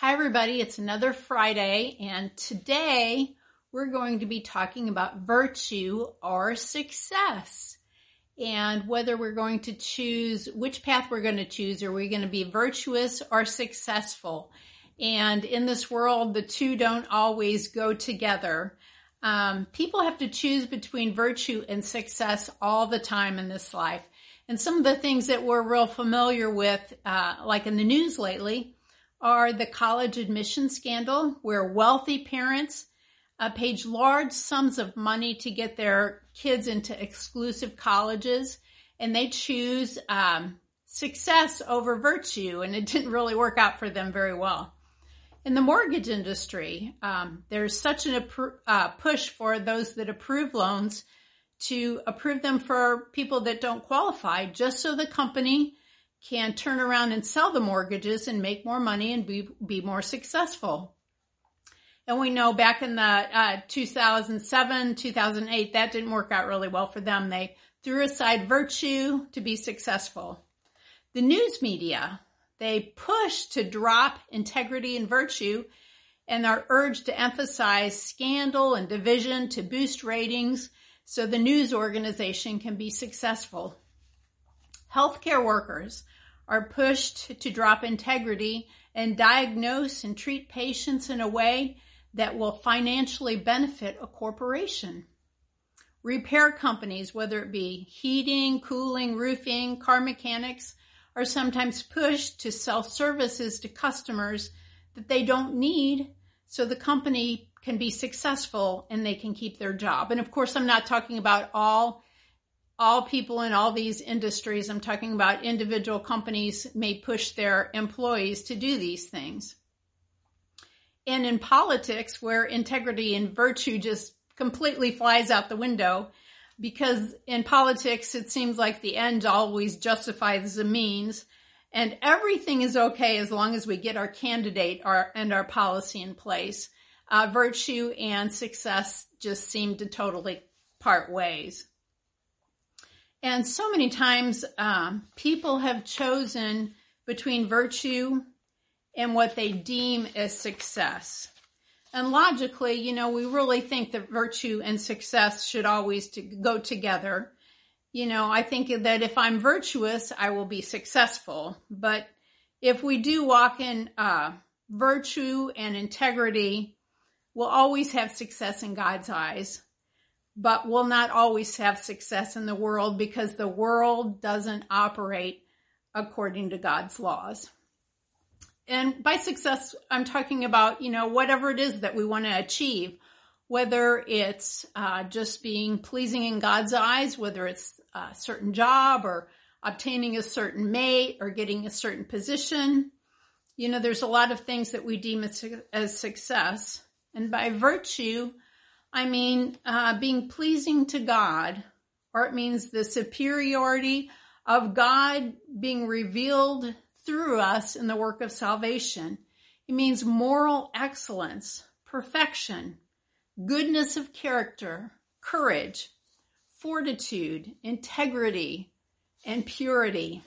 Hi, everybody. It's another Friday, and today we're going to be talking about virtue or success and whether we're going to choose which path we're going to choose. Are we going to be virtuous or successful? And in this world, the two don't always go together. Um, people have to choose between virtue and success all the time in this life. And some of the things that we're real familiar with, uh, like in the news lately, are the college admission scandal, where wealthy parents uh, paid large sums of money to get their kids into exclusive colleges, and they choose um, success over virtue, and it didn't really work out for them very well. In the mortgage industry, um, there's such a appro- uh, push for those that approve loans to approve them for people that don't qualify, just so the company can turn around and sell the mortgages and make more money and be, be more successful. And we know back in the uh, 2007, 2008, that didn't work out really well for them. They threw aside virtue to be successful. The news media, they push to drop integrity and virtue and are urged to emphasize scandal and division to boost ratings so the news organization can be successful. Healthcare workers are pushed to drop integrity and diagnose and treat patients in a way that will financially benefit a corporation. Repair companies, whether it be heating, cooling, roofing, car mechanics, are sometimes pushed to sell services to customers that they don't need so the company can be successful and they can keep their job. And of course, I'm not talking about all all people in all these industries, I'm talking about individual companies may push their employees to do these things. And in politics, where integrity and virtue just completely flies out the window, because in politics, it seems like the end always justifies the means, and everything is okay as long as we get our candidate our, and our policy in place. Uh, virtue and success just seem to totally part ways. And so many times, um, people have chosen between virtue and what they deem as success. And logically, you know, we really think that virtue and success should always to go together. You know, I think that if I'm virtuous, I will be successful. But if we do walk in uh, virtue and integrity, we'll always have success in God's eyes but will not always have success in the world because the world doesn't operate according to God's laws. And by success, I'm talking about, you know, whatever it is that we want to achieve, whether it's uh, just being pleasing in God's eyes, whether it's a certain job or obtaining a certain mate or getting a certain position. You know, there's a lot of things that we deem as, as success. And by virtue I mean, uh, being pleasing to God, or it means the superiority of God being revealed through us in the work of salvation. It means moral excellence, perfection, goodness of character, courage, fortitude, integrity, and purity.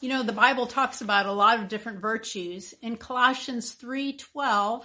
You know, the Bible talks about a lot of different virtues. In Colossians 3:12,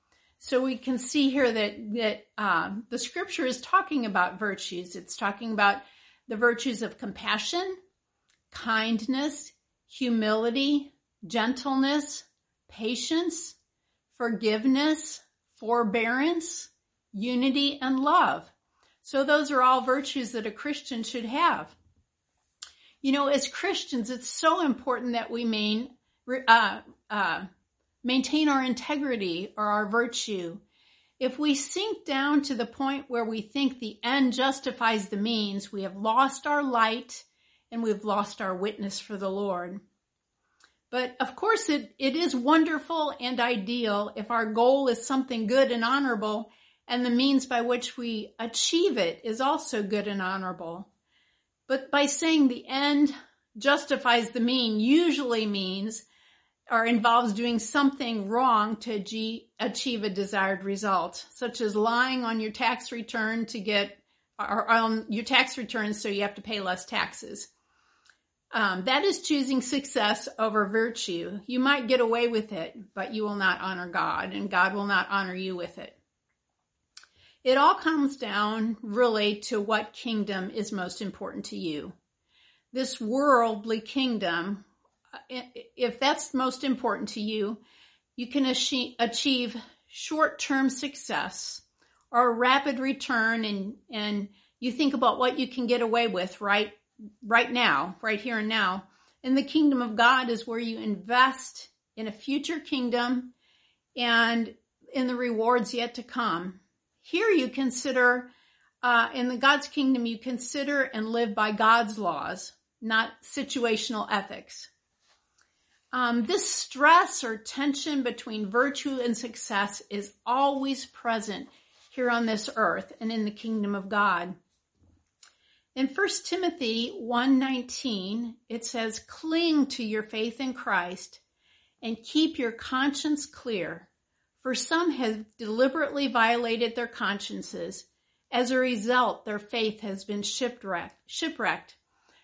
So we can see here that that um, the scripture is talking about virtues. It's talking about the virtues of compassion, kindness, humility, gentleness, patience, forgiveness, forbearance, unity, and love. So those are all virtues that a Christian should have. You know, as Christians, it's so important that we main, uh, uh, maintain our integrity or our virtue, if we sink down to the point where we think the end justifies the means, we have lost our light and we've lost our witness for the Lord. But of course, it, it is wonderful and ideal if our goal is something good and honorable, and the means by which we achieve it is also good and honorable. But by saying the end justifies the mean usually means or involves doing something wrong to achieve a desired result, such as lying on your tax return to get, or on your tax return so you have to pay less taxes. Um, that is choosing success over virtue. You might get away with it, but you will not honor God, and God will not honor you with it. It all comes down really to what kingdom is most important to you. This worldly kingdom if that's most important to you, you can achieve short-term success or rapid return and, and you think about what you can get away with right, right now, right here and now. And the kingdom of God is where you invest in a future kingdom and in the rewards yet to come. Here you consider, uh, in the God's kingdom, you consider and live by God's laws, not situational ethics. Um, this stress or tension between virtue and success is always present here on this earth and in the kingdom of God. In 1 Timothy 1:19, it says, "Cling to your faith in Christ and keep your conscience clear, for some have deliberately violated their consciences. As a result, their faith has been shipwrecked." shipwrecked.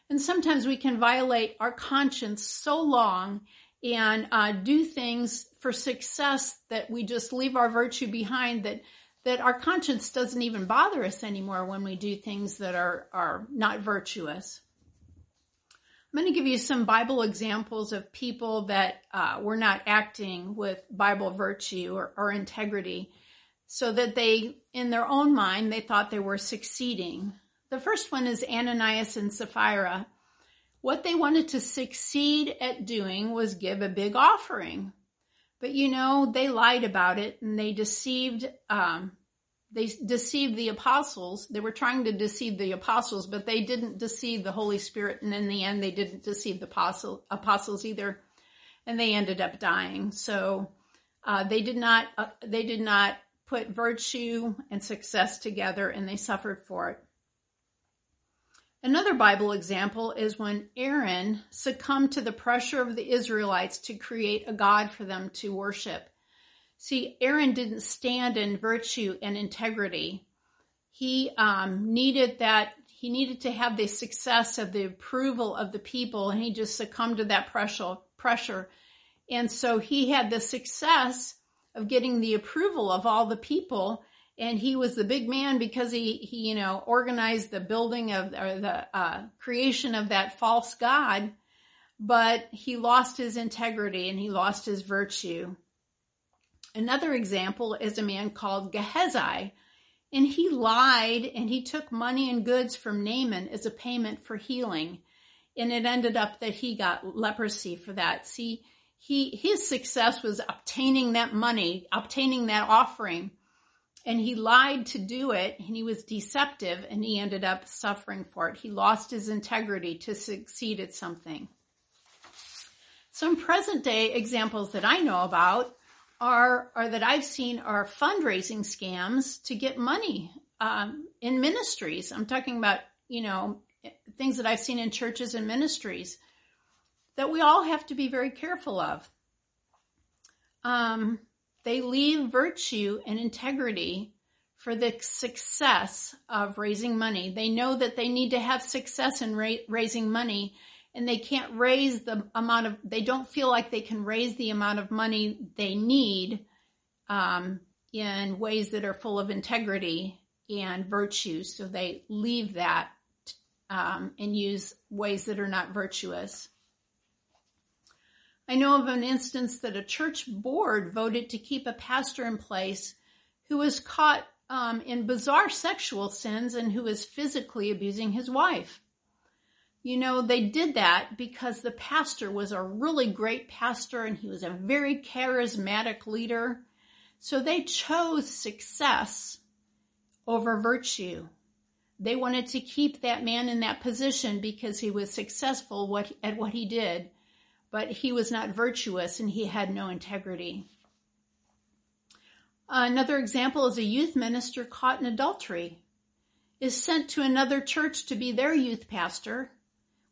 And sometimes we can violate our conscience so long and uh, do things for success that we just leave our virtue behind that that our conscience doesn't even bother us anymore when we do things that are are not virtuous. I'm going to give you some Bible examples of people that uh, were not acting with Bible virtue or, or integrity, so that they, in their own mind, they thought they were succeeding. The first one is Ananias and Sapphira. What they wanted to succeed at doing was give a big offering. But you know, they lied about it and they deceived, um, they deceived the apostles. They were trying to deceive the apostles, but they didn't deceive the Holy Spirit. And in the end, they didn't deceive the apostle, apostles either. And they ended up dying. So, uh, they did not, uh, they did not put virtue and success together and they suffered for it. Another Bible example is when Aaron succumbed to the pressure of the Israelites to create a God for them to worship. See, Aaron didn't stand in virtue and integrity. He um, needed that. He needed to have the success of the approval of the people, and he just succumbed to that pressure. Pressure, and so he had the success of getting the approval of all the people, and he was the big man because he, he you know, organized the building of, or the uh, creation of that false god, but he lost his integrity and he lost his virtue. Another example is a man called Gehazi, and he lied and he took money and goods from Naaman as a payment for healing. And it ended up that he got leprosy for that. See, he, his success was obtaining that money, obtaining that offering and he lied to do it and he was deceptive and he ended up suffering for it. He lost his integrity to succeed at something. Some present day examples that I know about are, are that I've seen are fundraising scams to get money um, in ministries. I'm talking about, you know, things that I've seen in churches and ministries that we all have to be very careful of. Um, they leave virtue and integrity for the success of raising money. They know that they need to have success in ra- raising money and they can't raise the amount of, they don't feel like they can raise the amount of money they need um, in ways that are full of integrity and virtue. So they leave that um, and use ways that are not virtuous. I know of an instance that a church board voted to keep a pastor in place who was caught um, in bizarre sexual sins and who was physically abusing his wife. You know, they did that because the pastor was a really great pastor and he was a very charismatic leader. So they chose success over virtue. They wanted to keep that man in that position because he was successful at what he did but he was not virtuous and he had no integrity. Another example is a youth minister caught in adultery is sent to another church to be their youth pastor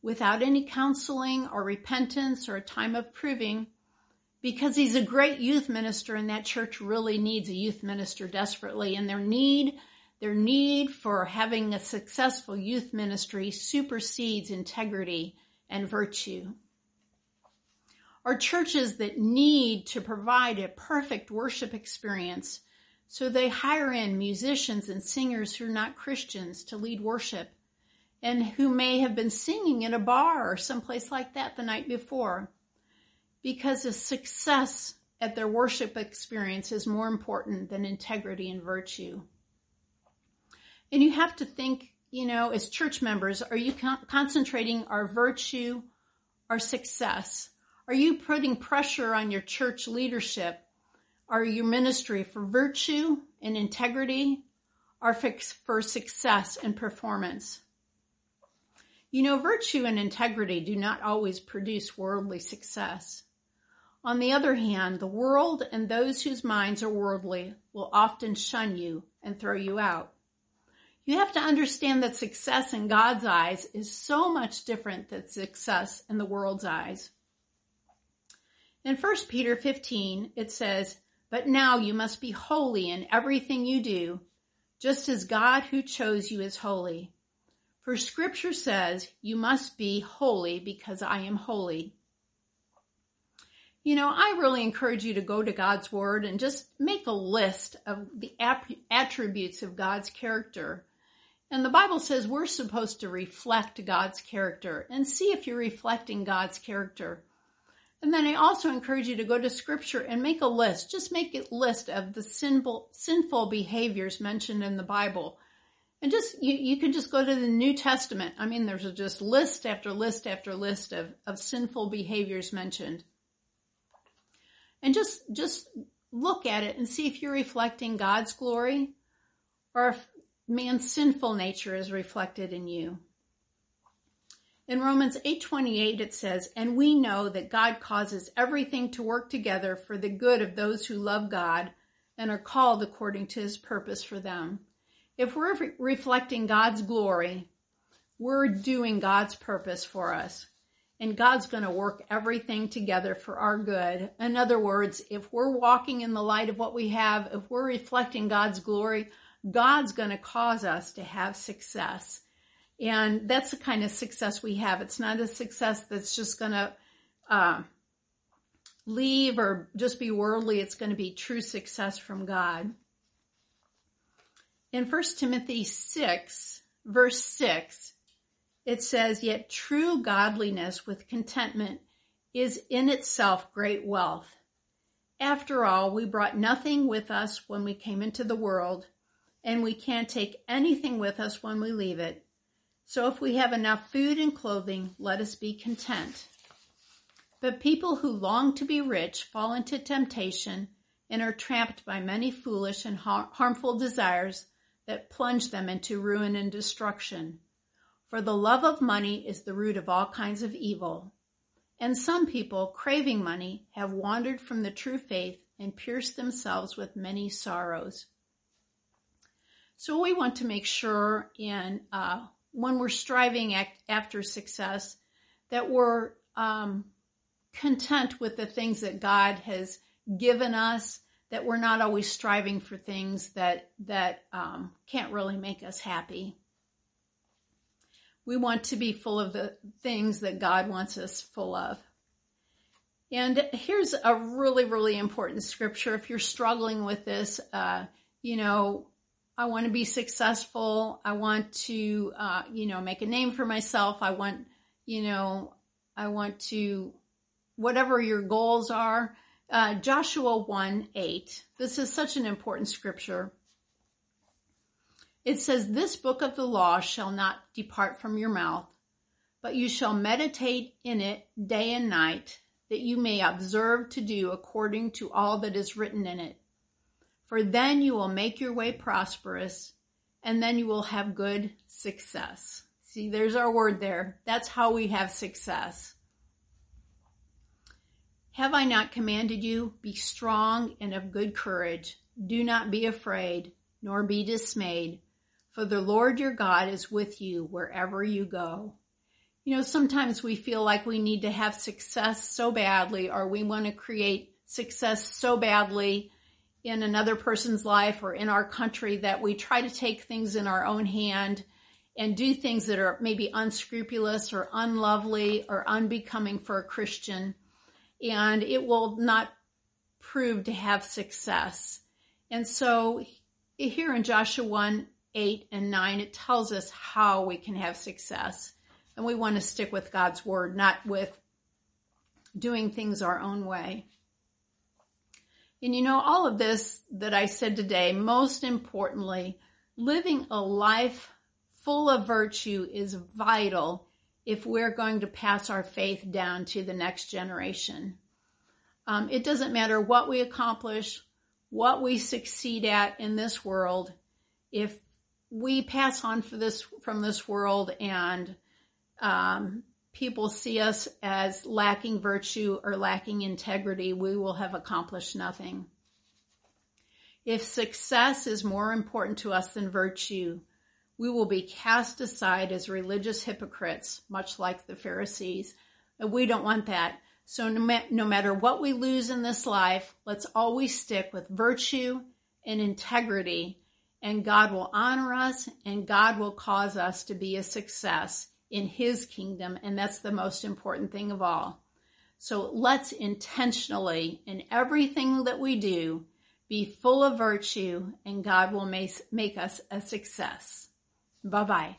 without any counseling or repentance or a time of proving because he's a great youth minister and that church really needs a youth minister desperately and their need their need for having a successful youth ministry supersedes integrity and virtue. Are churches that need to provide a perfect worship experience so they hire in musicians and singers who are not Christians to lead worship and who may have been singing in a bar or someplace like that the night before because the success at their worship experience is more important than integrity and virtue. And you have to think, you know, as church members, are you con- concentrating our virtue, our success? Are you putting pressure on your church leadership or your ministry for virtue and integrity or for success and performance? You know, virtue and integrity do not always produce worldly success. On the other hand, the world and those whose minds are worldly will often shun you and throw you out. You have to understand that success in God's eyes is so much different than success in the world's eyes. In 1 Peter 15, it says, But now you must be holy in everything you do, just as God who chose you is holy. For scripture says, you must be holy because I am holy. You know, I really encourage you to go to God's word and just make a list of the attributes of God's character. And the Bible says we're supposed to reflect God's character and see if you're reflecting God's character. And then I also encourage you to go to scripture and make a list. Just make a list of the sinful, sinful behaviors mentioned in the Bible and just, you, you can just go to the New Testament. I mean, there's just list after list after list of, of sinful behaviors mentioned. And just, just look at it and see if you're reflecting God's glory or if man's sinful nature is reflected in you. In Romans 8:28 it says, "And we know that God causes everything to work together for the good of those who love God and are called according to his purpose for them." If we're re- reflecting God's glory, we're doing God's purpose for us. And God's going to work everything together for our good. In other words, if we're walking in the light of what we have, if we're reflecting God's glory, God's going to cause us to have success. And that's the kind of success we have. It's not a success that's just going to uh, leave or just be worldly. It's going to be true success from God. In 1 Timothy 6, verse 6, it says, Yet true godliness with contentment is in itself great wealth. After all, we brought nothing with us when we came into the world, and we can't take anything with us when we leave it. So if we have enough food and clothing, let us be content. But people who long to be rich fall into temptation and are trapped by many foolish and harmful desires that plunge them into ruin and destruction. For the love of money is the root of all kinds of evil. And some people, craving money, have wandered from the true faith and pierced themselves with many sorrows. So we want to make sure in uh, when we're striving after success that we're um, content with the things that God has given us that we're not always striving for things that that um, can't really make us happy. We want to be full of the things that God wants us full of. And here's a really, really important scripture. If you're struggling with this, uh, you know, I want to be successful. I want to, uh, you know, make a name for myself. I want, you know, I want to, whatever your goals are, uh, Joshua 1 8. This is such an important scripture. It says, This book of the law shall not depart from your mouth, but you shall meditate in it day and night, that you may observe to do according to all that is written in it. For then you will make your way prosperous, and then you will have good success. See, there's our word there. That's how we have success. Have I not commanded you? Be strong and of good courage. Do not be afraid, nor be dismayed, for the Lord your God is with you wherever you go. You know, sometimes we feel like we need to have success so badly, or we want to create success so badly in another person's life or in our country that we try to take things in our own hand and do things that are maybe unscrupulous or unlovely or unbecoming for a Christian. And it will not prove to have success. And so here in Joshua 1, 8 and 9, it tells us how we can have success. And we want to stick with God's word, not with doing things our own way. And you know, all of this that I said today, most importantly, living a life full of virtue is vital if we're going to pass our faith down to the next generation. Um, it doesn't matter what we accomplish, what we succeed at in this world. If we pass on for this from this world and um, people see us as lacking virtue or lacking integrity, we will have accomplished nothing. If success is more important to us than virtue, we will be cast aside as religious hypocrites, much like the Pharisees. And we don't want that. So no, ma- no matter what we lose in this life, let's always stick with virtue and integrity and God will honor us and God will cause us to be a success in his kingdom. And that's the most important thing of all. So let's intentionally in everything that we do be full of virtue and God will make, make us a success. Bye bye.